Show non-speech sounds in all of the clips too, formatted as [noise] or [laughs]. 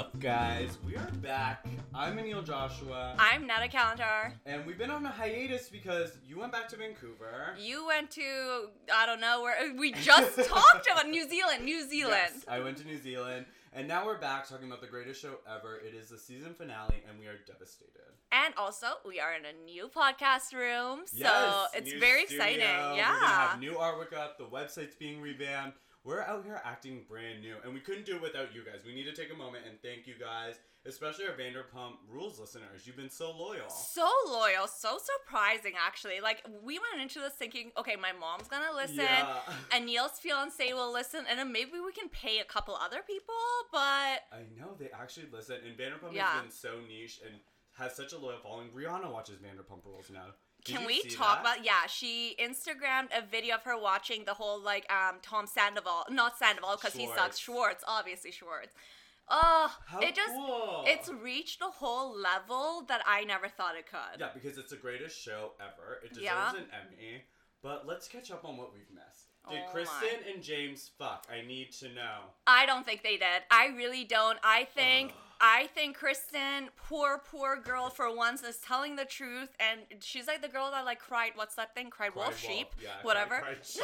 up, guys? We are back. I'm Aneal Joshua. I'm Netta Calendar. And we've been on a hiatus because you went back to Vancouver. You went to, I don't know, where we just [laughs] talked about New Zealand. New Zealand. Yes, I went to New Zealand. And now we're back talking about the greatest show ever. It is the season finale, and we are devastated. And also, we are in a new podcast room, so Yes, it's very studio. exciting. Yeah, Yeah. have new artwork up. The website's being revamped. We're out here acting brand new, and we couldn't do it without you guys. We need to take a moment and thank you guys, especially our Vanderpump Rules listeners. You've been so loyal. So loyal, so surprising actually. Like we went into this thinking, okay, my mom's gonna listen, Yeah. and Neil's fiance will listen, and then maybe we can pay a couple other people, but I know they actually listen, and Vanderpump Yeah. has been so niche and has such a loyal following. Rihanna watches Vanderpump Rules now. Did Can we talk that? about? Yeah, she Instagrammed a video of her watching the whole like um Tom Sandoval, not Sandoval because he sucks. Schwartz. Obviously Schwartz. Oh, How it just cool. it's reached a whole level that I never thought it could. Yeah, because it's the greatest show ever. It deserves Yeah. an Emmy. But let's catch up on what we've missed. Did Oh Kristen and James fuck? I need to know. I don't think they did. I really don't. I think I think Kristen, poor poor girl for once, is telling the truth, and she's like the girl that like cried. What's that thing? Cried wolf, Cried sheep, Yeah, whatever. cried [laughs] sheep.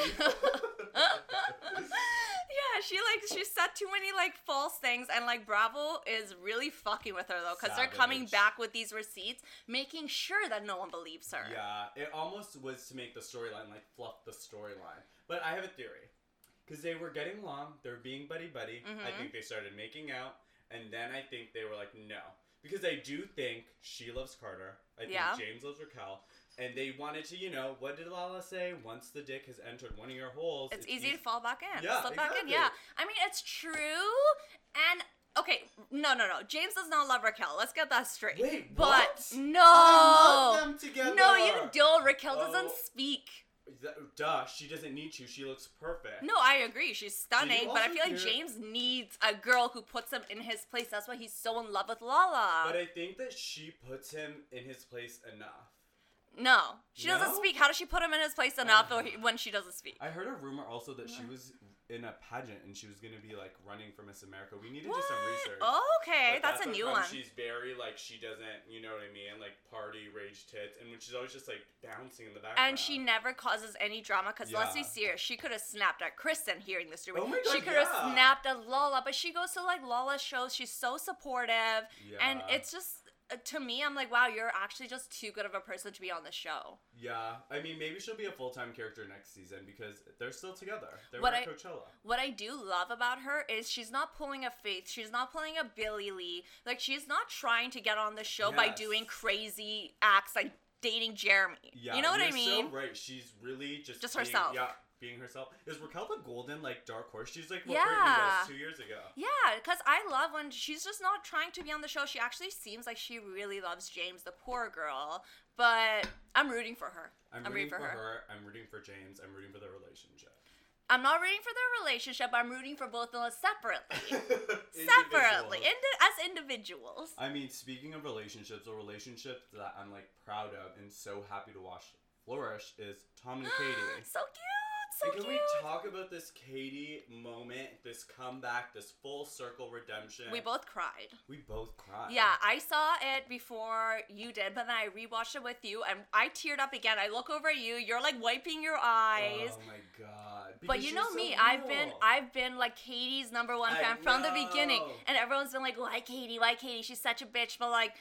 yeah, she like she said too many like false things, and like Bravo is really fucking with her though, because they're coming back with these receipts, making sure that no one believes her. Yeah, it almost was to make the storyline like fluff the storyline. But I have a theory. Because they were getting along, they were being buddy buddy. I Mhm. think they started making out, and then I think they were like, no. Because I do think she loves Carter. I think Yeah. James loves Raquel. And they wanted to, you know, what did Lala say? Once the dick has entered one of your holes, It's, easy to fall back in. Yeah, slip back in. exactly. Yeah, I mean it's true, and. Okay, no, no, no. James does not love Raquel. Let's get that straight. Wait, but what? no, I love them together. no, you don't. Raquel doesn't Oh. speak. Duh, she doesn't need you. She looks perfect. No, I agree. She's stunning, but I feel like hear- James needs a girl who puts him in his place. That's why he's so in love with Lala. But I think that she puts him in his place enough. no, she doesn't speak. How does she put him in his place enough or he, uh-huh. when she doesn't speak? I heard a rumor also that she was in a pageant and she was gonna be like running for Miss America. We need to do some research. Oh, okay, But that's, a new one. She's very like she doesn't, you know what I mean, like party rage tits, and when she's always just like bouncing in the background. And she never causes any drama because let's be serious, she could have snapped at Kristen hearing this story. Oh my she could have yeah. snapped at Lala, but she goes to like Lala shows. She's so supportive, and it's just Uh, to me, I'm like, wow, you're actually just too good of a person to be on the show. Yeah, I mean maybe she'll be a full time character next season because they're still together. They were What at I- Coachella. What I do love about her is she's not pulling a Faith. She's not pulling a Billie Lee. Like she's not trying to get on the show by doing crazy acts like dating Jeremy. Yeah, you know what I mean? So right, she's really just Just being- herself. Yeah, being herself. Is Raquel the golden like dark horse? She's like what Yeah. Was two years ago. Yeah, because I love when she's just not trying to be on the show. She actually seems like she really loves James, the poor girl. But I'm rooting for her. I'm, I'm rooting rooting for for her. I'm rooting for James. I'm rooting for their relationship. I'm not rooting for their relationship. I'm rooting for both of them separately. [laughs] Separately, indi- as individuals. I mean, speaking of relationships, a relationship that I'm like proud of and so happy to watch flourish is Tom and [gasps] Katie. so cute, so can cute. we talk about this Katie moment, this comeback, this full circle redemption? We both cried. we both cried. Yeah, I saw it before you did, but then I rewatched it with you, and I teared up again. I look over at you, you're like wiping your eyes. Oh my god. But you know so me, I've been. I've been like Katie's number one I fan from the beginning, and everyone's been like, "Why Katie? Why Katie? She's such a bitch." But like,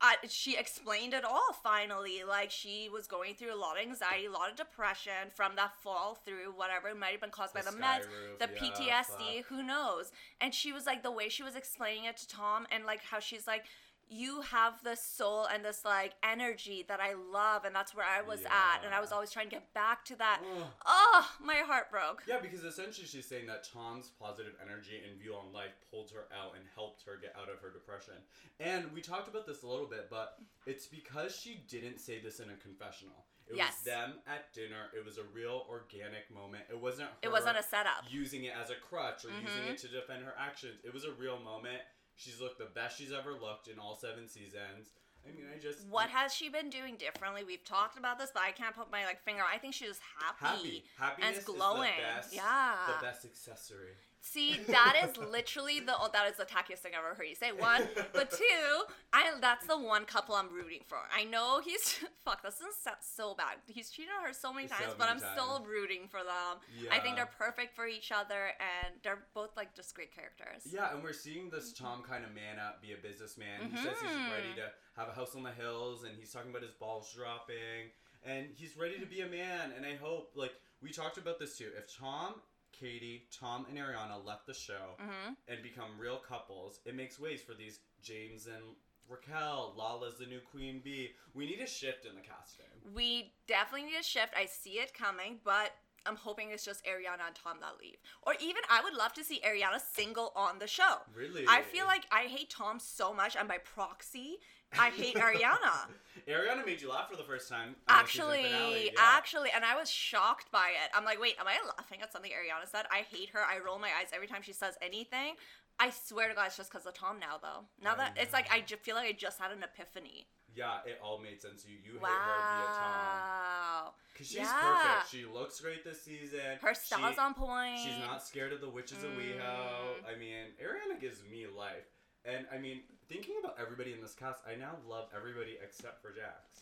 I, she explained it all finally. Like she was going through a lot of anxiety, a lot of depression from that fall through whatever it might have been caused by The the meds, roof, the yeah, PTSD, fuck. who knows? And she was like the way she was explaining it to Tom, and like how she's like. You have this soul and this like energy that I love, and that's where I was at, and I was always trying to get back to that. Ugh. Oh, my heart broke. Yeah, because essentially she's saying that Tom's positive energy and view on life pulled her out and helped her get out of her depression. And we talked about this a little bit, but it's because she didn't say this in a confessional. It Yes. was them at dinner. It was a real organic moment. It wasn't her It wasn't a setup. using it as a crutch or using Mhm. it to defend her actions. It was a real moment. She's looked the best she's ever looked in all seven seasons. I mean, I just What has she been doing differently? We've talked about this, but I can't put my like finger. I think she's happy. happy. Happiness glowing. is the best. Yeah. The best accessory. See, that is literally the oh, that is the tackiest thing I've ever heard you say. One, but [laughs] two, I that's the one couple I'm rooting for. I know he's [laughs] fuck. This is so- so bad. He's cheated on her so many So times, but I'm many still rooting for them. I think they're perfect for each other, and they're both like just great characters. Yeah, and we're seeing this mm-hmm. Tom kind of man up, be a businessman. He says he's ready mm-hmm. to have a house on the hills, and he's talking about his balls dropping, and he's ready to be a man. And I hope, like, we talked about this too. If Tom, Katie, Tom, and Ariana left the show hmm and become real couples, it makes ways for these James and Raquel, Lala's the new queen bee. We need a shift in the casting. We definitely need a shift. I see it coming, but I'm hoping it's just Ariana and Tom that leave. Or even I would love to see Ariana single on the show. Really? I feel like I hate Tom so much, and by proxy, I hate [laughs] Ariana. Ariana made you laugh for the first time. on the season actually, yeah. actually, and I was shocked by it. I'm like, wait, am I laughing at something Ariana said? I hate her. I roll my eyes every time she says anything. I swear to God, it's just because of Tom now, though. Now I that it's like. I feel like I just had an epiphany. Yeah, it all made sense. You you hate her via Tom. Cause she's Yeah. perfect. She looks great this season. Her style's She- on point. She's not scared of the witches of WeHo. Mm. I mean, Ariana gives me life. And I mean, thinking about everybody in this cast, I now love everybody except for Jax.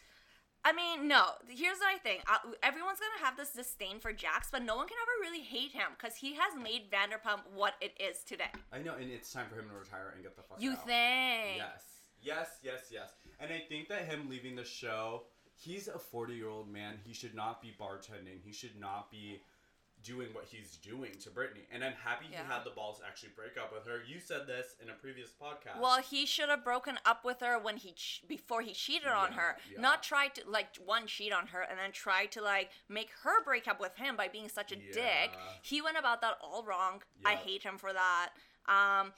I mean, no. Here's what I think. Uh, everyone's gonna have this disdain for Jax, but no one can ever really hate him because he has made Vanderpump what it is today. I know, and it's time for him to retire and get the fuck out. You out. think? Yes. Yes, yes, yes. And I think that him leaving the show, he's a 40 year old man. He should not be bartending. He should not be doing what he's doing to Brittany. And I'm happy Yeah. he had the balls to actually break up with her. You said this in a previous podcast. Well, he should have broken up with her when he ch- before he cheated on Yeah, her. yeah. Not try to like one cheat on her and then try to like make her break up with him by being such a dick. He went about that all wrong. I hate him for that. Um,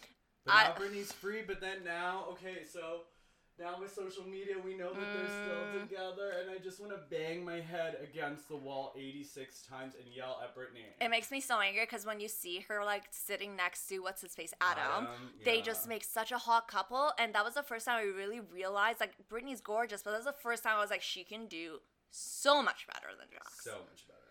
But I- now Brittany's free, but then now, okay, so now with social media, we know that they're Mm. still together, and I just want to bang my head against the wall 86 times and yell at Brittany. it makes me so angry because when you see her like sitting next to what's his face Adam, Adam, they yeah. just make such a hot couple, and that was the first time I really realized like Brittany's gorgeous, but that was the first time I was like she can do so much better than Jax. so much better.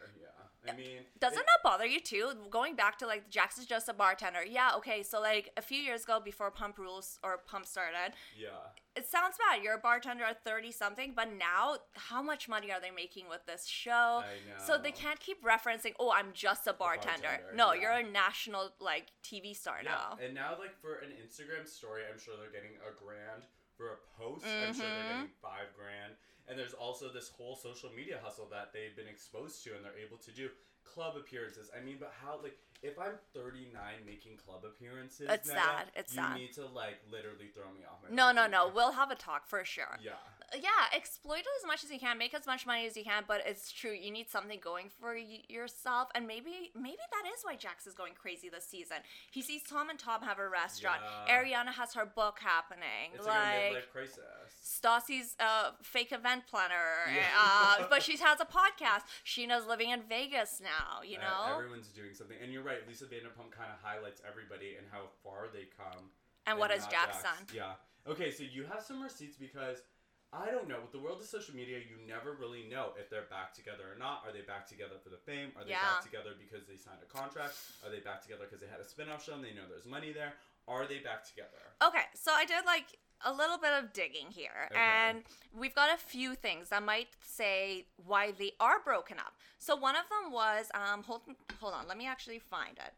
I mean, Does it not bother you too? Going back to like Jax is just a bartender. Yeah, okay. So like a few years ago, before Pump Rules or Pump started, Yeah. it sounds bad. You're a bartender at thirty something, but now how much money are they making with this show? I So they can't keep referencing, "Oh, I'm just a bartender." bartender, no, yeah. you're a national like TV star Yeah, now. and now like for an Instagram story, I'm sure they're getting a grand. For a post, I'm sure they're Mhm. getting five grand. And there's also this whole social media hustle that they've been exposed to, and they're able to do club appearances. I mean, but how like if I'm 39 making club appearances, It's Netta, sad, it's you sad. need to like literally throw me off my. No, no, no. We'll have a talk for sure. Yeah. yeah, exploit it as much as you can, make as much money as you can, but it's true you need something going for y- yourself, and maybe maybe that is why Jax is going crazy this season. He sees Tom and Tom have a restaurant. Yeah. Ariana has her book happening. It's like, a midlife crisis. Stassi's uh, fake event planner, Yeah. uh, but she has a podcast. Scheana's living in Vegas now. You Uh, know, everyone's doing something, and you're right. Lisa Vanderpump kind of highlights everybody and how far they come. and what has Jax done? Yeah. Okay, so you have some receipts because I don't know. With the world of social media, you never really know if they're back together or not. Are they back together for the fame? Are they Yeah. back together because they signed a contract? Are they back together because they had a spin-off show and they know there's money there? Are they back together? Okay, so I did like a little bit of digging here, Okay. and we've got a few things that might say why they are broken up. So one of them was um hold hold on, let me actually find it.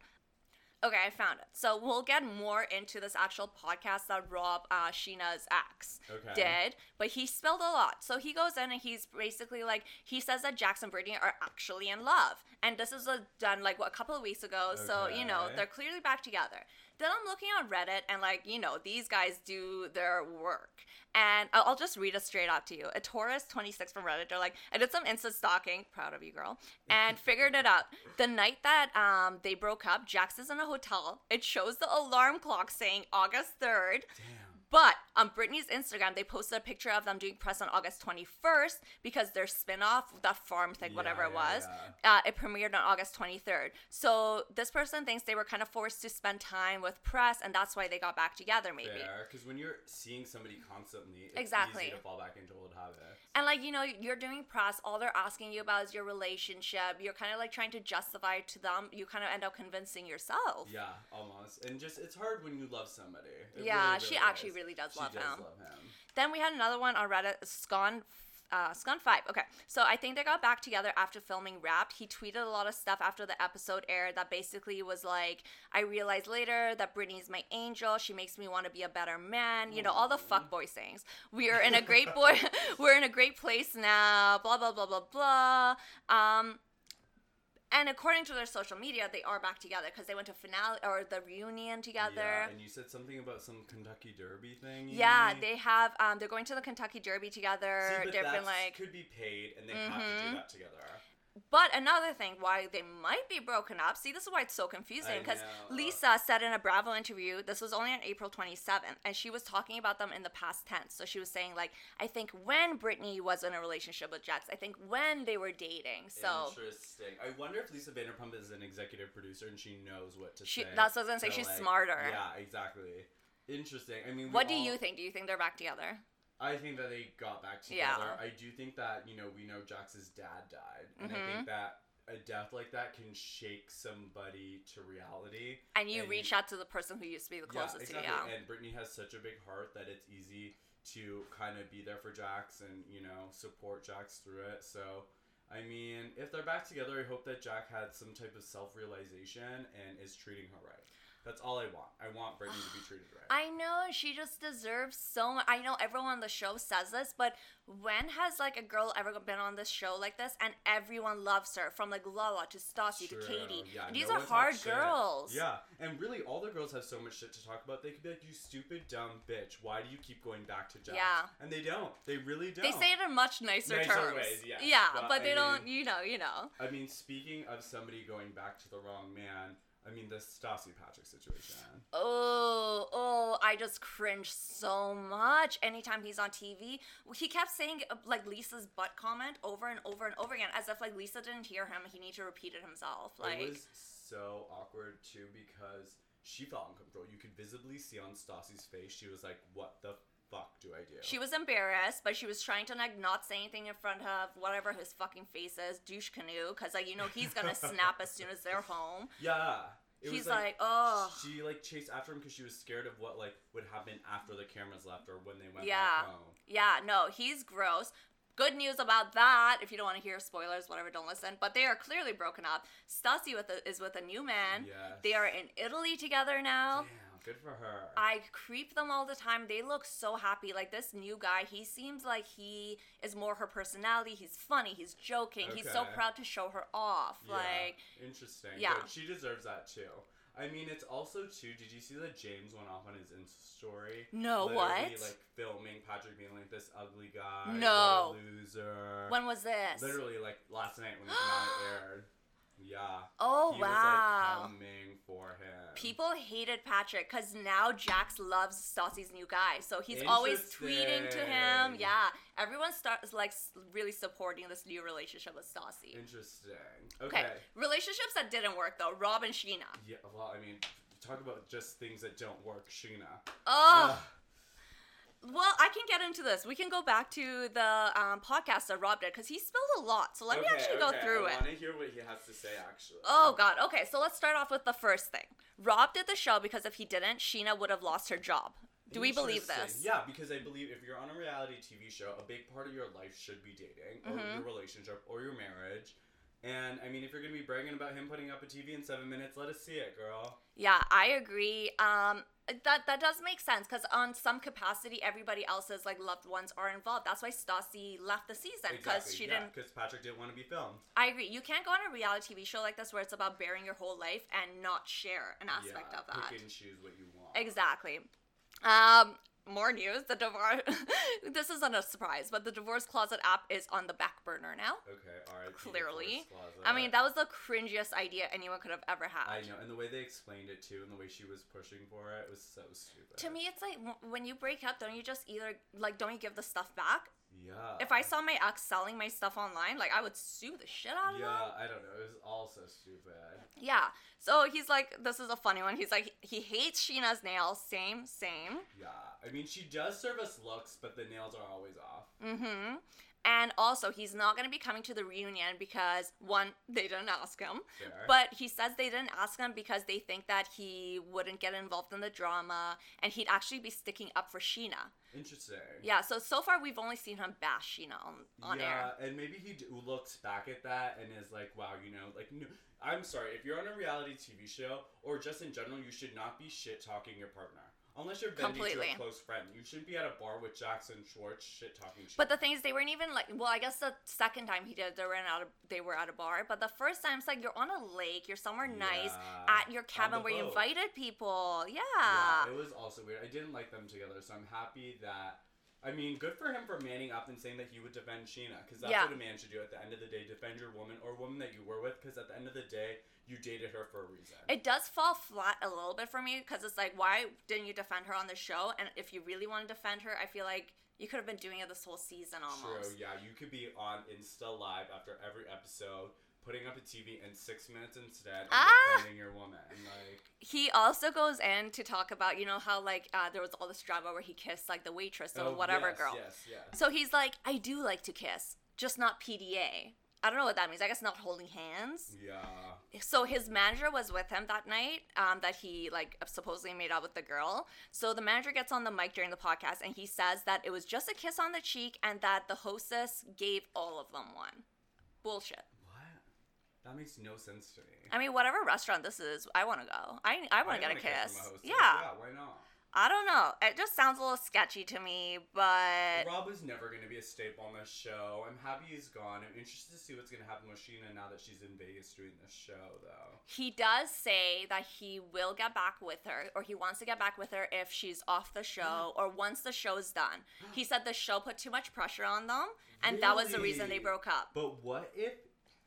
Okay, I found it. So we'll get more into this actual podcast that Rob uh, Scheana's ex Okay. did, but he spilled a lot. So he goes in and he's basically like he says that Jackson and Brittany are actually in love, and this is done like what, a couple of weeks ago. So you know they're clearly back together. Then I'm looking on Reddit and like you know these guys do their work, and I'll just read it straight out to you. A Taurus 26 from Reddit. They're like, I did some Insta stalking, proud of you, girl, and [laughs] figured it out. The night that um they broke up, Jax is in a hotel. It shows the alarm clock saying August 3rd. Damn. But On Brittany's Instagram, they posted a picture of them doing press on August 21st because their spin-off, that farm thing, whatever it was, yeah, uh, it premiered on August 23rd. So this person thinks they were kind of forced to spend time with press, and that's why they got back together, maybe. Because when you're seeing somebody constantly, it's Exactly. easy to fall back into old habits. And like you know, you're doing press. All they're asking you about is your relationship. You're kind of like trying to justify it to them. You kind of end up convincing yourself. Yeah, almost. And just it's hard when you love somebody. It Yeah, really, she really actually is. Really does love does him. love him. Then we had another one on Reddit, Scon. Uh, Scon 5. Okay. So I think they got back together after filming Wrapped. He tweeted a lot of stuff after the episode aired that basically was like, I realized later that Brittany's my angel. She makes me want to be a better man. You know, all the fuckboy sayings. We are in a great boy, [laughs] we're in a great place now, blah, blah, blah, blah, blah. Um, and according to their social media, they are back together because they went to finale or the reunion together. Yeah, and you said something about some Kentucky Derby thing. Yeah, they have. Um, they're going to the Kentucky Derby together. See, but They've been that's- like, could be paid, and they have to do that together. But another thing why they might be broken up. See, this is why it's so confusing because. Lisa said in a Bravo interview, this was only on April 27th, and she was talking about them in the past tense. So she was saying like, I think when Brittany was in a relationship with Jax, I think when they were dating. So Interesting. I wonder if Lisa Vanderpump is an executive producer and she knows what to She- say. that's what I was gonna say, she's like- smarter. Yeah, exactly. Interesting. I mean, what do all- you think? Do you think they're back together? I think that they got back Yeah. together. I do think that you know we know Jax's dad died, and I Mhm. think that a death like that can shake somebody to reality. And you And reach you- out to the person who used to be the closest yeah, to exactly. you. And Brittany has such a big heart that it's easy to kind of be there for Jax and you know support Jax through it. So. I mean, if they're back together, I hope that Jack had some type of self realization and is treating her right. That's all I want. I want Brittany to be treated right. I know she just deserves so much. I know everyone on the show says this, but when has like a girl ever been on this show like this and everyone loves her from like Lala to Stassi to Katie? Yeah, And these no are hard girls. Yeah, and really, all the girls have so much shit to talk about. They could be like, "You stupid dumb bitch! Why do you keep going back to Jack?" Yeah. and they don't. They really don't. They say it in much nicer, Nicer terms. ways, yes, Yeah, but but, they don't. You know, you know. I mean, speaking of somebody going back to the wrong man, I mean the Stassi Patrick situation. Oh, oh, I just cringe so much anytime he's on TV. He kept saying uh, like Lisa's butt comment over and over and over again, as if like Lisa didn't hear him. He needed to repeat it himself. Like, it was so awkward too because she felt uncomfortable. You could visibly see on Stassi's face. She was like, "What the fuck do I do?" She was embarrassed, but she was trying to like not say anything in front of whatever his fucking face is, douche canoe, because like you know he's gonna [laughs] snap as soon as they're home. yeah. It He's was like, oh, She like chased after him because she was scared of what like would happen after the cameras left or when they went Yeah. home. yeah, no, he's gross. Good news about that. If you don't want to hear spoilers, whatever, don't listen. But they are clearly broken up. Stassi with a, is with a new man. Yes. They are in Italy together now. Damn, good for her. I creep them all the time. They look so happy. Like this new guy, he seems like he is more her personality. He's funny. He's joking. He's so proud to show her off. Yeah, Like, interesting. yeah. Good. She deserves that too. I mean, it's also too. Did you see that James went off on his Insta story? No, Literally, what? Like filming Patrick being like this ugly guy. No. loser. when was this? Literally, like last night when the finale aired. Yeah. Oh he wow. was like coming for him. People hated Patrick because now Jax loves Stassi's new guy, so he's always tweeting to him. Yeah, everyone starts like really supporting this new relationship with Stassi. Interesting. Okay. Okay. relationships that didn't work though. Rob and Scheana. Yeah. Well, I mean, talk about just things that don't work. Scheana. Oh, Ugh. Well, I can get into this. We can go back to the um, podcast that Rob did because he spilled a lot. So let me actually okay, go through I it. I want to hear what he has to say. Actually. Oh God. Okay, so let's start off with the first thing. Rob did the show because if he didn't, Scheana would have lost her job. Do we believe this? Yeah, because I believe if you're on a reality TV show, a big part of your life should be dating or Mhm. your relationship or your marriage. And I mean, if you're gonna be bragging about him putting up a TV in seven minutes, let us see it, girl. Yeah, I agree. Um, that that does make sense because on some capacity, everybody else's like loved ones are involved. That's why Stassi left the season because Exactly. she yeah, didn't. Because Patrick didn't want to be filmed. I agree. You can't go on a reality TV show like this where it's about bearing your whole life and not share an aspect yeah, of that. Pick and choose what you want. Exactly. Um, more news. The divorce. [laughs] this isn't a surprise, but the divorce closet app is on the back burner now. Okay, all right. Clearly, I mean that was the cringiest idea anyone could have ever had. I know, and the way they explained it too, and the way she was pushing for it was so stupid. To me, it's like when you break up, don't you just either like don't you give the stuff back? Yeah. If I saw my ex selling my stuff online, like I would sue the shit out of him. Yeah. I don't know. It was all so stupid. Yeah. So he's like, this is a funny one. He's like, he hates Scheana's nails. Same, same. Yeah, I mean, she does serve us looks, but the nails are always off. Mm-hmm. And also, he's not going to be coming to the reunion because one, [laughs] they didn't ask him. Fair. But he says they didn't ask him because they think that he wouldn't get involved in the drama and he'd actually be sticking up for Scheana. Interesting. Yeah, so so far we've only seen him bash Scheana on, on yeah, air. and maybe he d- looks back at that and is like, "Wow, you know, like, no, I'm sorry. If you're on a reality TV show or just in general, you should not be shit talking your partner, unless you're vending to a close friend. You shouldn't be at a bar with Jackson Schwartz shit talking. But the thing is, they weren't even like. Well, I guess the second time he did, they were out of, they were at a bar. But the first time, it's like you're on a lake, you're somewhere nice Yeah, at your cabin where you boat. invited people. Yeah. Yeah, it was also weird. I didn't like them together, so I'm happy that. I mean, good for him for manning up and saying that he would defend Scheana, because that's Yeah. what a man should do at the end of the day. Defend your woman or woman that you were with, because at the end of the day, you dated her for a reason. It does fall flat a little bit for me because it's like, why didn't you defend her on the show? And if you really want to defend her, I feel like you could have been doing it this whole season almost. True, yeah. You could be on Insta Live after every episode, putting up a TV in six minutes instead, of Ah! defending your woman. Like, He also goes in to talk about, you know, how like uh, there was all this drama where he kissed like the waitress or oh, whatever yes, girl. Yes, yes. So he's like, I do like to kiss, just not PDA. I don't know what that means. I guess not holding hands. Yeah. So his manager was with him that night. Um, that he like supposedly made out with the girl. So the manager gets on the mic during the podcast and he says that it was just a kiss on the cheek and that the hostess gave all of them one. Bullshit. That makes no sense to me. I mean, whatever restaurant this is, I want to go. I I want to get a kiss. from a hostess. Yeah. Yeah, why not? I don't know. It just sounds a little sketchy to me, but Rob is never going to be a staple on this show. I'm happy he's gone. I'm interested to see what's going to happen with Scheana now that she's in Vegas doing this show, though. he does say that he will get back with her, or he wants to get back with her if she's off the show [gasps] or once the show's done. He said the show put too much pressure on them, and that was the reason they Really? broke up. But what if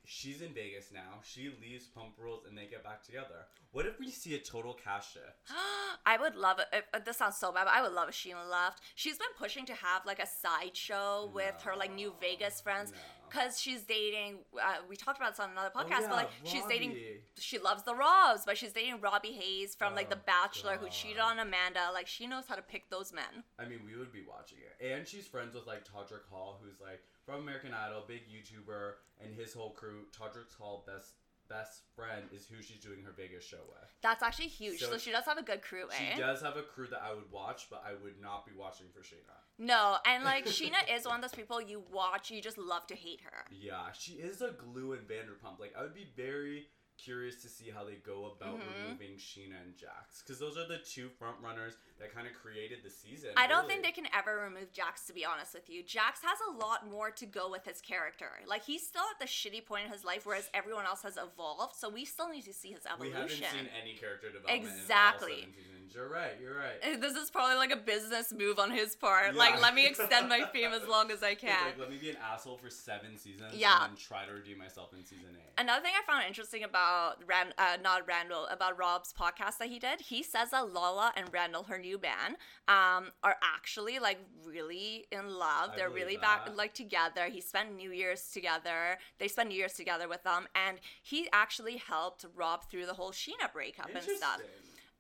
she's in Vegas now, she leaves Pump Rules, and they get back together? What if we see a total cash shift? [gasps] I would love it. If, uh, this sounds so bad, but I would love if Scheana left. She's been pushing to have like a side show with her like new Vegas friends no. Because she's dating. Uh, we talked about this on another Oh, podcast, yeah, but like she's dating. She loves the Robs, but she's dating Robby Hayes from like The Oh, Bachelor, who cheated on Amanda. Like she knows how to pick those men. I mean, we would be watching it. And she's friends with like Todrick Hall, who's like from American Idol, big YouTuber, and his whole crew. Todrick Hall, best best friend, is who she's doing her Vegas show with. That's actually huge. So, So she does have a good crew, eh? She does have a crew that I would watch, but I would not be watching for Scheana. No, and like [laughs] Scheana is one of those people you watch, you just love to hate her. Yeah, she is a glue in Vanderpump. Like, I would be very curious to see how they go about Mhm. removing Scheana and Jax, because those are the two front runners that kind of created the season. I don't really. think they can ever remove Jax, to be honest with you. Jax has a lot more to go with his character. Like, he's still at the shitty point in his life, whereas everyone else has evolved, so we still need to see his evolution. We haven't seen any character development. Exactly. In all seven seasons. You're right. You're right. Uh, This is probably like a business move on his part. Yeah. Like, let me extend my [laughs] fame as long as I can. Like, let me be an asshole for seven seasons. Yeah. And then try to redeem myself in season eight. Another thing I found interesting about Rand, uh, not Randall, about Rob's podcast that he did, he says that Lala and Randall, her new band, um, are actually like really in love. I They're really back like together. He spent New Year's together. They spent New Year's together with them, and he actually helped Rob through the whole Scheana breakup and stuff.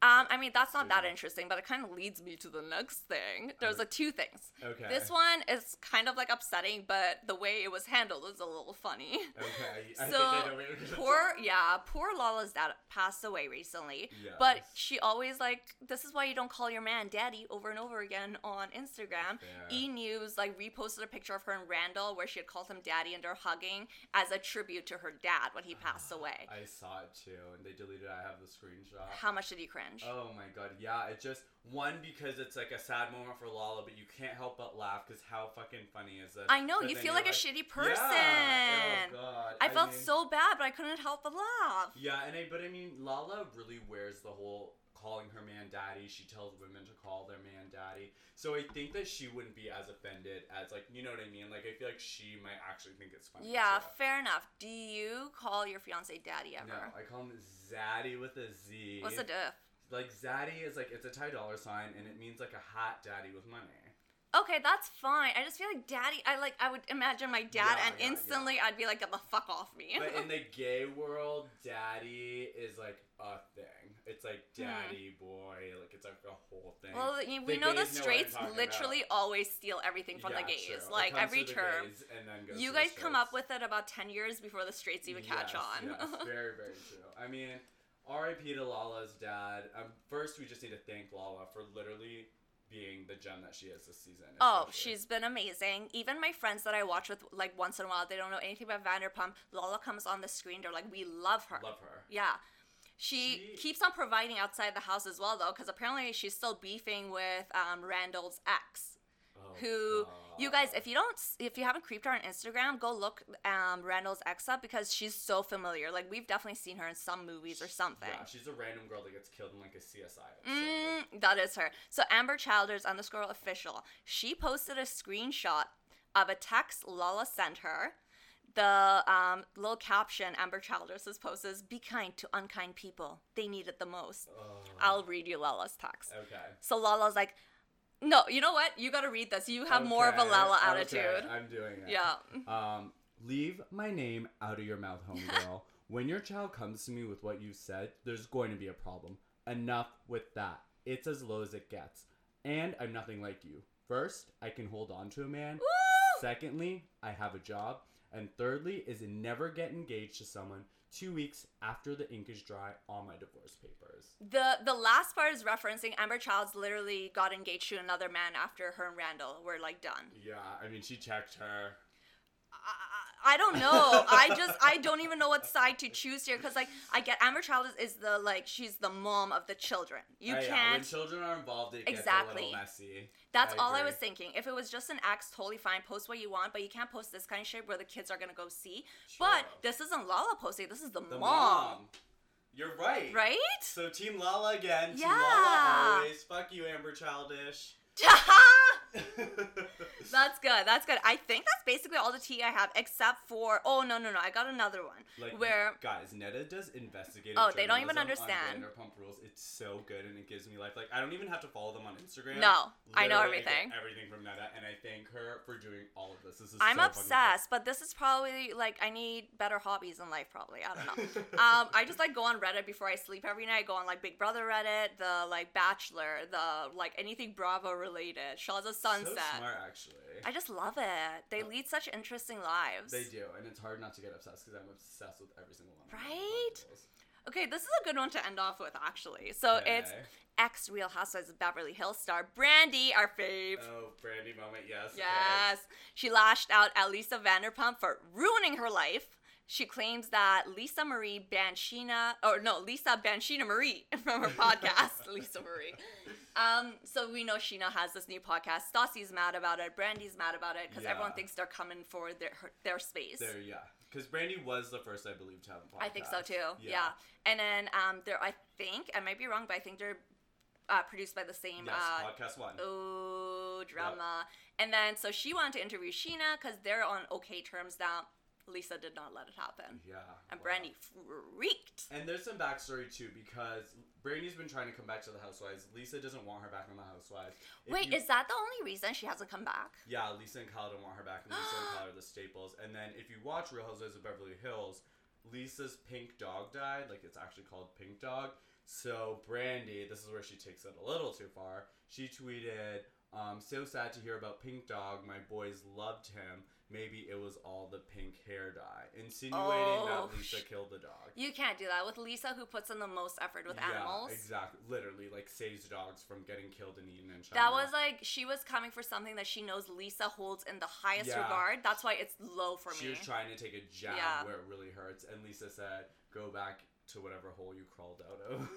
Um, I mean, that's not that interesting, but it kind of leads me to the next thing. There's like two things. Okay. This one is kind of like upsetting, but the way it was handled is a little funny. Okay. I So, think I know what you're gonna poor yeah poor lala's dad passed away recently Yes. but she always like this is why you don't call your man daddy over and over again on instagram Fair. e news like reposted a picture of her and randall where she had called him daddy and they're hugging as a tribute to her dad when he passed away I saw it too, and they deleted. it. I have the screenshot. how much did you cringe Oh my god, yeah, it just one because it's like a sad moment for Lala, but you can't help but laugh because how fucking funny is this? i know But you feel you're like, a shitty Yeah, oh person oh god, i felt mean- so bad but i couldn't help but laugh Yeah, and I but I mean Lala really wears the whole calling her man daddy. She tells women to call their man daddy. So I think that she wouldn't be as offended as like you know what I mean. Like I feel like she might actually think it's funny. Yeah, too. fair enough. Do you call your fiance daddy ever? No, I call him Zaddy with a Z. What's the diff? Like Zaddy is like it's a Thai dollar sign and it means like a hot daddy with money. Okay, that's fine. I just feel like daddy. I like. I would imagine my dad, Yeah, and yeah, instantly I'd be like, "Get the fuck off me." But in the [laughs] gay world, daddy is like a thing. It's like daddy boy, like it's like a whole thing. Hmm. well, The we know the gays know straights literally always steal everything from the gays. true. Like every term. and then goes You guys come up with it about ten years before the straights even catch on. yes, [laughs] very, very true. I mean, R.I.P. to Lala's dad. Um, first, we just need to thank Lala for literally being the gem that she is this season. Oh, she's been amazing. Even my friends that I watch with, like once in a while, they don't know anything about Vanderpump. Lala comes on the screen, they're like, "We love her." love her. Yeah. She, She- keeps on providing outside the house as well, though, because apparently she's still beefing with um, Randall's ex. Oh, Who you guys, if you don't, if you haven't creeped her on Instagram, go look um, Randall's ex up because she's so familiar. Like we've definitely seen her in some movies or something. Yeah, she's a random girl that gets killed in like a CSI. Mm, that is her. So Ambyr Childers underscore official. She posted a screenshot of a text Lala sent her. The um, little caption Ambyr Childers has posted is "Be kind to unkind people. They need it the most." Oh, I'll read you Lala's text. okay. So Lala's like, "No, you know what? You got to read this. You have more of a Okay, Lala okay, attitude." I'm doing it. Yeah. Um, leave my name out of your mouth, homegirl. [laughs] when your child comes to me with what you said, there's going to be a problem. Enough with that. It's as low as it gets. And I'm nothing like you. First, I can hold on to a man. Woo! Secondly, I have a job. And thirdly, is never get engaged to someone two weeks after the ink is dry on my divorce papers. The the last part is referencing Amber Childs literally got engaged to another man after her and Randall were like done. Yeah, I mean, she checked her. I, I don't know. [laughs] I just I don't even know what side to choose here because like I get Amber Child is, is the like she's the mom of the children. You Uh, yeah, when can't. children are involved, it Exactly. gets a little messy. That's I all I was thinking. If it was just an ex, totally fine. Post what you want, but you can't post this kind of shit where the kids are gonna go see. But this isn't Lala posting. This is the, The mom, mom. You're right. right? So Team Lala again. Team Yeah. Lala always. Fuck you, Amber Childish. [laughs] [laughs] That's good. That's good. I think that's basically all the tea I have, except for oh no no no, I got another one like where guys, Netta does investigative. Oh, they don't even understand. Vanderpump Rules. It's so good and it gives me life. Like I don't even have to follow them on Instagram. No, I know Literally, everything. get everything from Netta, and I thank her for doing all of this. This is I'm so obsessed, but this is probably like I need better hobbies in life. Probably I don't know. um, I just like go on Reddit before I sleep every night. I go on like Big Brother Reddit, the like Bachelor, the like anything Bravo related, Shahs of Sunset. smart, actually. I just love it. They oh. lead such interesting lives. They do, and it's hard not to get obsessed because I'm obsessed with every single one. Right? Okay, this is a good one to end off with actually. So it's ex Real Housewives of Beverly Hills star Brandy, our fave. Oh, Brandy moment, yes. okay. Yes. She lashed out at Lisa Vanderpump for ruining her life. She claims that Lisa Marie Banshina, or no, Lisa Banshina Marie [laughs] from her podcast, [laughs] Lisa Marie. Um, so we know Scheana has this new podcast. Stassi's mad about it. Brandy's mad about it because everyone thinks they're coming for their her, their space. There, yeah. Because Brandy was the first, I believe, to have a podcast. I think so too. Yeah. And then um, they're I think I might be wrong, but I think they're uh, produced by the same Yes, uh, podcast one. Oh, drama. And then, so she wanted to interview Scheana because they're on okay terms now. Lisa did not let it happen. Yeah. And wow. Brandy freaked. And there's some backstory too because Brandy's been trying to come back to the Housewives. Lisa doesn't want her back on the Housewives. If Wait, you- is that the only reason she hasn't come back? Yeah, Lisa and Kyle don't want her back, and Lisa and [gasps] Kyle are the staples. And then if you watch Real Housewives of Beverly Hills, Lisa's pink dog died. Like it's actually called Pink Dog. So Brandy, this is where she takes it a little too far. She tweeted, um, "So sad to hear about Pink Dog. My boys loved him. Maybe it was all the pink hair dye," insinuating Oh, that Lisa killed the dog. You can't do that with Lisa, who puts in the most effort with animals. Yeah, exactly. Literally, like saves dogs from getting killed and eaten China. That was like she was coming for something that she knows Lisa holds in the highest Yeah. regard. That's why it's low for she me. was trying to take a jab Yeah. where it really hurts, and Lisa said, "Go back to whatever hole you crawled out of.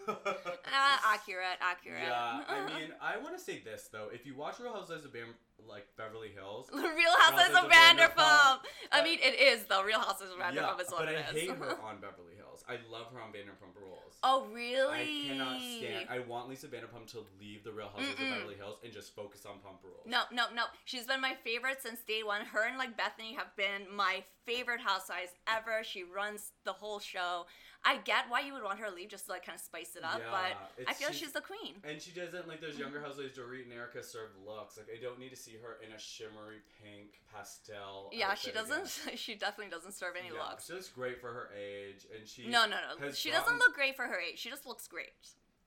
Uh, accurate, accurate. Yeah, I [laughs] mean, I want to say this though: if you watch Real Housewives of Bam- like Beverly Hills, [laughs] The Real Housewives of Vanderpump. I mean, it is though. Real Housewives of yeah, Vanderpump is what but it I is. hate her [laughs] on Beverly Hills. I love her on Vanderpump Rules. oh really? I cannot stand. I want Lisa Vanderpump to leave the Real Housewives Mm-mm. of Beverly Hills and just focus on Pump Rules. No, no, no. She's been my favorite since day one. Her and like Bethany have been my favorite housewives ever. She runs the whole show. I get why you would want her to leave just to like kind of spice it up, Yeah, but I feel she's- she's the queen. And she doesn't like those younger mm-hmm. housewives, Dorit and Erika serve looks. Like I don't need to see her in a shimmery pink pastel. Yeah, she doesn't. [laughs] She definitely doesn't serve any Yeah, looks. She looks great for her age, and she No, no, no. She gotten- doesn't look great for her age. She just looks great.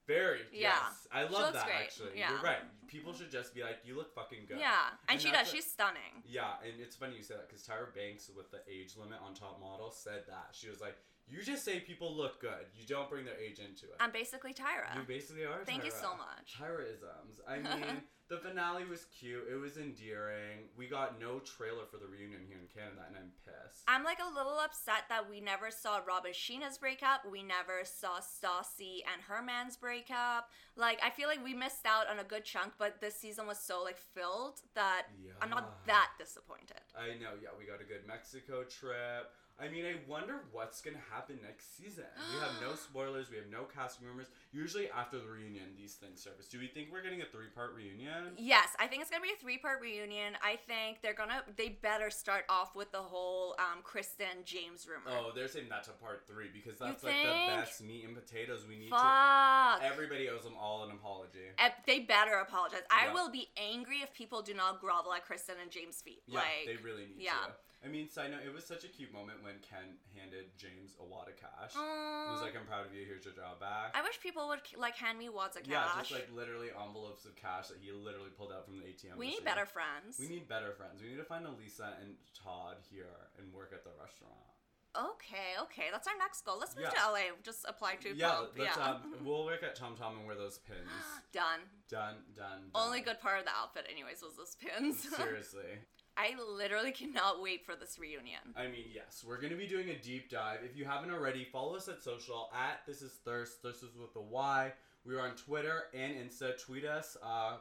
very. Yeah. Yes, I love looks that great, actually. yeah. You're right. People should just be like, you look fucking good. Yeah, and, And she does. She's stunning. Yeah, and it's funny you say that because Tyra Banks with the age limit on Top Model said that she was like, "You just say people look good. You don't bring their age into it." I'm basically Tyra. you basically are. Thank you so much. Tyraisms. I [laughs] mean, the finale was cute. It was endearing. We got no trailer for the reunion here in Canada, and I'm pissed. I'm like a little upset that we never saw Robin Scheana's breakup. We never saw Stassi and her man's breakup. Like I feel like we missed out on a good chunk, but this season was so like filled that I'm not that disappointed. I know. Yeah, we got a good Mexico trip. I mean, I wonder what's gonna happen next season. We have no [gasps] spoilers. We have no casting rumors. Usually after the reunion, these things surface. Do we think we're getting a three-part reunion? Yes, I think it's gonna be a three part reunion. I think they're gonna they better start off with the whole um, Kristen James rumor. Oh, they're saying that's a part three because that's like the best meat and potatoes we need Fuck. to. Everybody owes them all an apology. Eh, they better apologize. I Yeah. will be angry if people do not grovel at Kristen and James' feet. Yeah, like, they really need yeah. to. I mean, side note, it was such a cute moment when Ken handed James a wad of cash. He Aw. was like, "I'm proud of you. Here's your job back." I wish people would like hand me wads of cash. Yeah, just like literally envelopes of cash that he literally pulled out from the ATM. we need better friends. We need better friends. We need to find Elisa and Todd here and work at the restaurant. Okay, okay, that's our next goal. Let's move Yeah. to LA. Just apply to yeah, let's, yeah. um, [laughs] we'll work at Tom Tom and wear those pins. Done. [gasps] done, done, done. Only good part of the outfit, anyways, was those pins. Seriously. [laughs] I literally [laughs] cannot wait for this reunion. I mean, yes, we're gonna be doing a deep dive. If you haven't already, follow us at social at this is thirst. This is with a Y. We are on Twitter and Insta. Tweet us. Uh,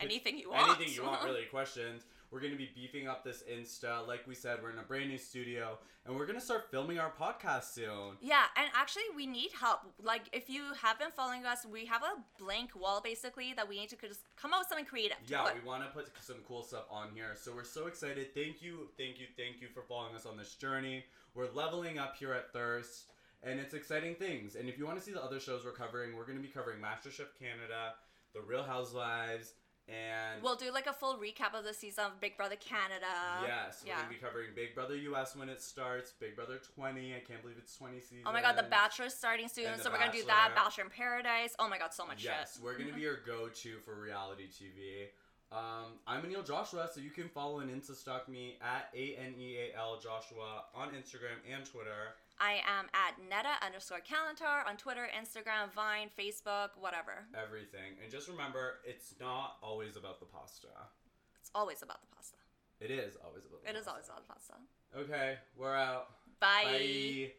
Anything you want. anything you want, really. Questions. We're gonna be beefing up this Insta. Like we said, we're in a brand new studio, and we're gonna start filming our podcast soon. Yeah, and actually, we need help. Like, if you have been following us, we have a blank wall basically that we need to just come up with something creative. to Yeah, put. we want to put some cool stuff on here. So we're so excited. Thank you, thank you, thank you for following us on this journey. We're leveling up here at Thirst, and it's exciting things. And if you want to see the other shows we're covering, we're going to be covering MasterChef Canada, The Real Housewives, and We'll do like a full recap of the season of Big Brother Canada. yes, we're going to be covering Big Brother US when it starts, Big Brother 20. I can't believe it's 20 seasons. Oh my god, The Bachelor's starting soon, so we're gonna do that. Bachelor. Bachelor in Paradise. Oh my god, so much Yes, shit. we're gonna be [laughs] your go-to for reality TV. Um, I'm Aneal Joshua, so you can follow and Insta stalk me at A N E A L Joshua on Instagram and Twitter. I am at Netta underscore Calentar on Twitter, Instagram, Vine, Facebook, whatever. Everything, and just remember, it's not always about the pasta. It's always about the pasta. It is always about. The It is pasta. always about the pasta. Okay, we're out. Bye. Bye.